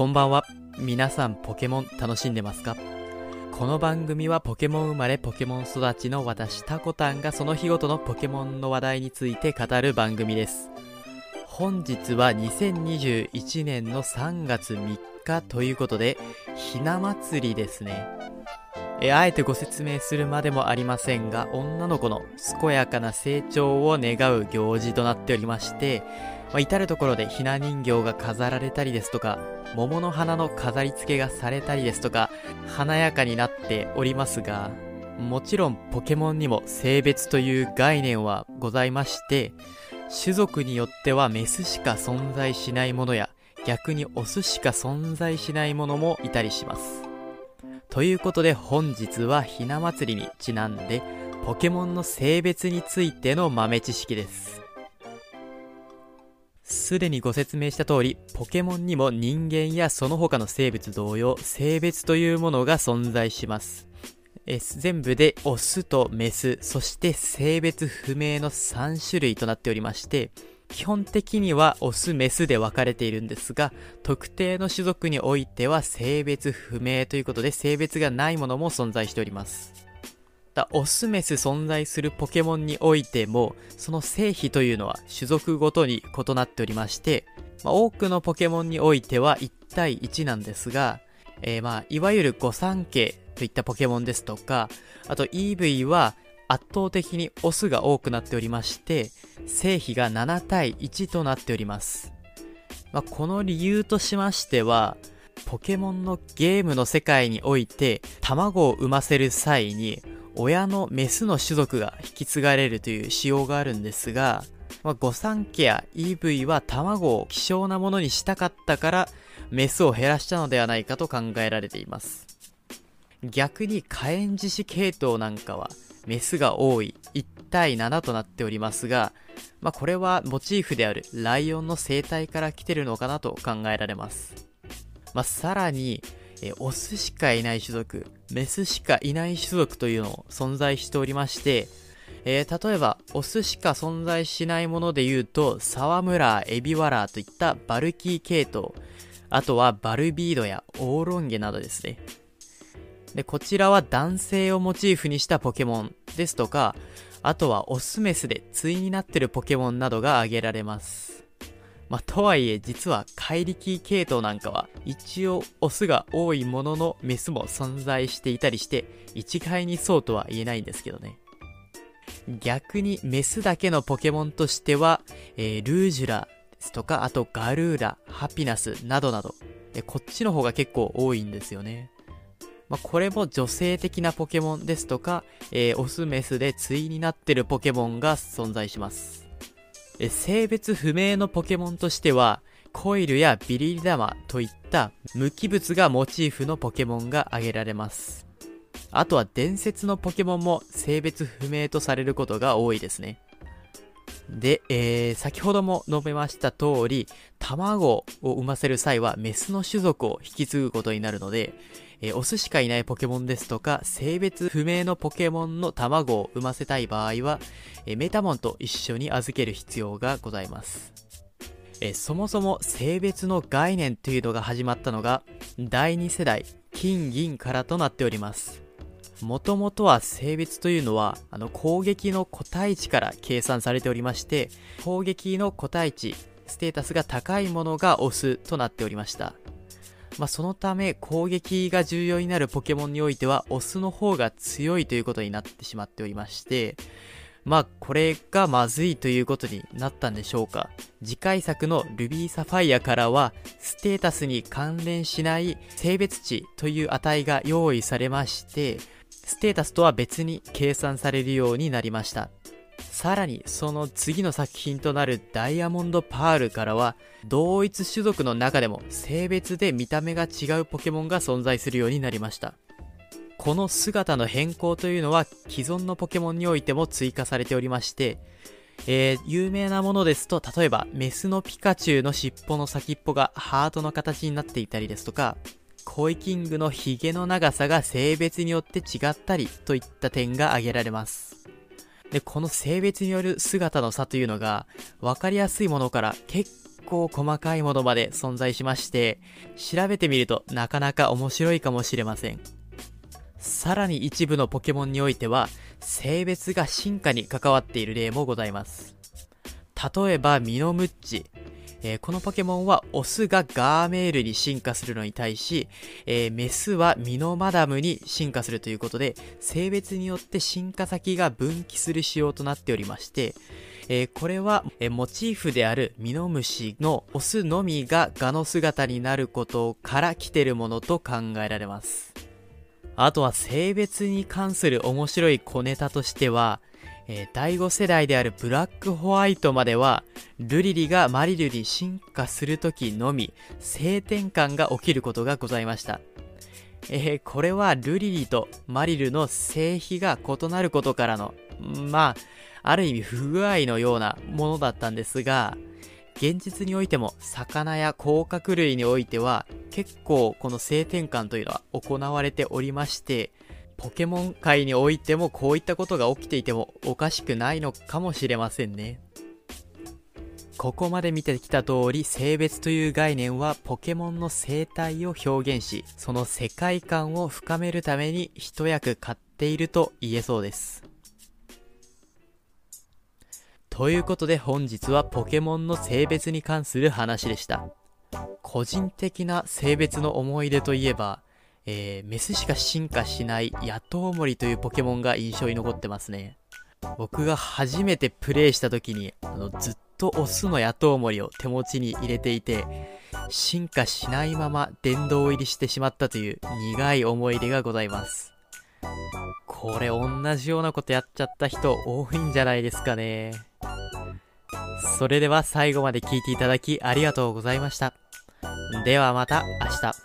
こんばんは。皆さんポケモン楽しんでますか？この番組はポケモン生まれポケモン育ちの私タコタンがその日ごとのポケモンの話題について語る番組です。本日は2021年の3月3日ということで、ひな祭りですね。えあえてご説明するまでもありませんが、女の子の健やかな成長を願う行事となっておりまして、まあ、至る所でひな人形が飾られたりですとか、桃の花の飾り付けがされたりですとか、華やかになっておりますが、もちろんポケモンにも性別という概念はございまして、種族によってはメスしか存在しないものや、逆にオスしか存在しないものもいたりします。ということで本日はひな祭りにちなんで、ポケモンの性別についての豆知識です。すでにご説明した通り、ポケモンにも人間やその他の生物同様、性別というものが存在します。え全部でオスとメス、そして性別不明の3種類となっておりまして、基本的にはオス、メスで分かれているんですが、特定の種族においては性別不明ということで性別がないものも存在しております。だオスメス存在するポケモンにおいてもその性比というのは種族ごとに異なっておりまして、まあ、多くのポケモンにおいては1対1なんですが、えー、まあいわゆる御三家といったポケモンですとかあと EV は圧倒的にオスが多くなっておりまして性比が7対1となっております、まあ、この理由としましてはポケモンのゲームの世界において卵を産ませる際に親のメスの種族が引き継がれるという仕様があるんですが、まあ、御三家や EV は卵を希少なものにしたかったからメスを減らしたのではないかと考えられています。逆に火炎獅子系統なんかはメスが多い1対7となっておりますが、まあ、これはモチーフであるライオンの生態から来てるのかなと考えられます、まあ、さらにえオスしかいない種族、メスしかいない種族というのを存在しておりまして、えー、例えば、オスしか存在しないもので言うと、サワムラー、エビワラーといったバルキー系統、あとはバルビードやオーロンゲなどですね。で、こちらは男性をモチーフにしたポケモンですとか、あとはオスメスで対になってるポケモンなどが挙げられます。まあ、とはいえ実は怪力系統なんかは一応オスが多いもののメスも存在していたりして一概にそうとは言えないんですけどね。逆にメスだけのポケモンとしては、えー、ルージュラですとかあとガルーラハピナスなどなどこっちの方が結構多いんですよね。まあ、これも女性的なポケモンですとか、えー、オスメスで対になってるポケモンが存在します。性別不明のポケモンとしては、コイルやビリリ玉といった無機物がモチーフのポケモンが挙げられます。あとは伝説のポケモンも性別不明とされることが多いですね。で、えー、先ほども述べました通り、卵を産ませる際はメスの種族を引き継ぐことになるので、えー、オスしかいないポケモンですとか、性別不明のポケモンの卵を産ませたい場合は、えー、メタモンと一緒に預ける必要がございます。え、そもそも性別の概念というのが始まったのが、第2世代、金銀からとなっております。もともとは性別というのは、あの攻撃の個体値から計算されておりまして、攻撃の個体値、ステータスが高いものがオスとなっておりました。まあ、そのため攻撃が重要になるポケモンにおいてはオスの方が強いということになってしまっておりましてまあこれがまずいということになったんでしょうか次回作のルビーサファイアからはステータスに関連しない性別値という値が用意されましてステータスとは別に計算されるようになりました。さらにその次の作品となるダイヤモンドパールからは同一種族の中でも性別で見た目が違うポケモンが存在するようになりました。この姿の変更というのは既存のポケモンにおいても追加されておりまして、えー、有名なものですと例えばメスのピカチュウの尻尾の先っぽがハートの形になっていたりですとかコイキングのヒゲの長さが性別によって違ったりといった点が挙げられますで、この性別による姿の差というのが、分かりやすいものから結構細かいものまで存在しまして、調べてみるとなかなか面白いかもしれません。さらに一部のポケモンにおいては、性別が進化に関わっている例もございます。例えば、ミノムッチ。えー、このポケモンはオスがガーメールに進化するのに対し、えー、メスはミノマダムに進化するということで、性別によって進化先が分岐する仕様となっておりまして、えー、これは、えモチーフであるミノムシのオスのみがガの姿になることから来てるものと考えられます。あとは性別に関する面白い小ネタとしては、えー、第5世代であるブラックホワイトまでは、ルリリがマリルに進化するときのみ、性転換が起きることがございました。えー、これはルリリとマリルの性比が異なることからの、まあ、ある意味不具合のようなものだったんですが、現実においても魚や甲殻類においては結構この性転換というのは行われておりまして、ポケモン界においてもこういったことが起きていてもおかしくないのかもしれませんね。ここまで見てきた通り性別という概念はポケモンの生態を表現し、その世界観を深めるために一役買っていると言えそうです。ということで本日はポケモンの性別に関する話でした。個人的な性別の思い出といえば、えー、メスしか進化しないヤトウモリというポケモンが印象に残ってますね。僕が初めてプレイした時に、あの、ずっとオスのヤトウモリを手持ちに入れていて、進化しないまま殿堂入りしてしまったという苦い思い出がございます。これ同じようなことやっちゃった人多いんじゃないですかね。それでは最後まで聞いていただきありがとうございました。ではまた明日。